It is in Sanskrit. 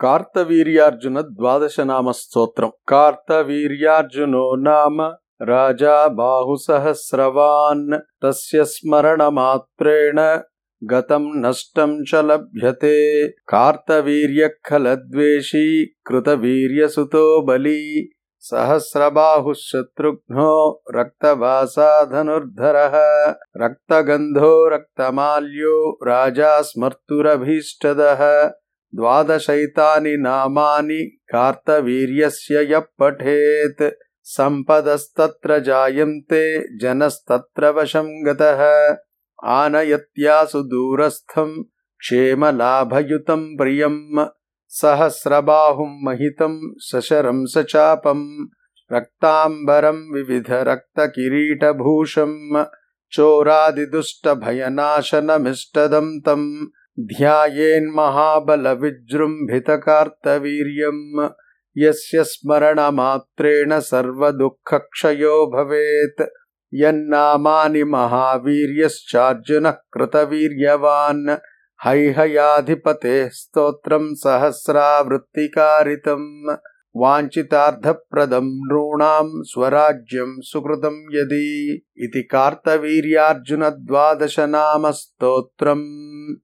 कार्तवीर्यार्जुन द्वादशनामस्तोत्रम् कार्तवीर्यार्जुनो नाम राजा बाहुसहस्रवान्। तस्य स्मरणमात्रेण गतम् नष्टम् च लभ्यते। कार्तवीर्यखलद्वेषी कृतवीर्यसुतो बली। सहस्रबाहुः शत्रुघ्नो रक्तवासाधनुर्धरः। रक्तगन्धो रक्तमाल्यो राजा स्मर्तुरभीष्टदः द्वादशैतानि नामानि कार्तवीर्यस्य यः पठेत्। सम्पदस्तत्र जायन्ते जनस्तत्र वशम् गतः। आनयत्यासु दूरस्थम् क्षेमलाभयुतम् प्रियम्। सहस्रबाहुम् महितम् सशरम् स चापम् रक्ताम्बरम् विविधरक्तकिरीटभूषम् चोरादिदुष्टभयनाशनमिष्टदम् तम् ध्यायेन्महाबलविजृम्भितकार्तवीर्यम् यस्य स्मरणमात्रेण सर्वदुःखक्षयो भवेत्। यन्नामानि महावीर्यश्चार्जुनः कृतवीर्यवान्। हैहयाधिपतेः स्तोत्रम् सहस्रावृत्तिकारितम्। वाञ्छितार्थप्रदम् नॄणाम् स्वराज्यम् सुकृतम् यदि। इति कार्तवीर्यार्जुनद्वादशनामस्तोत्रम्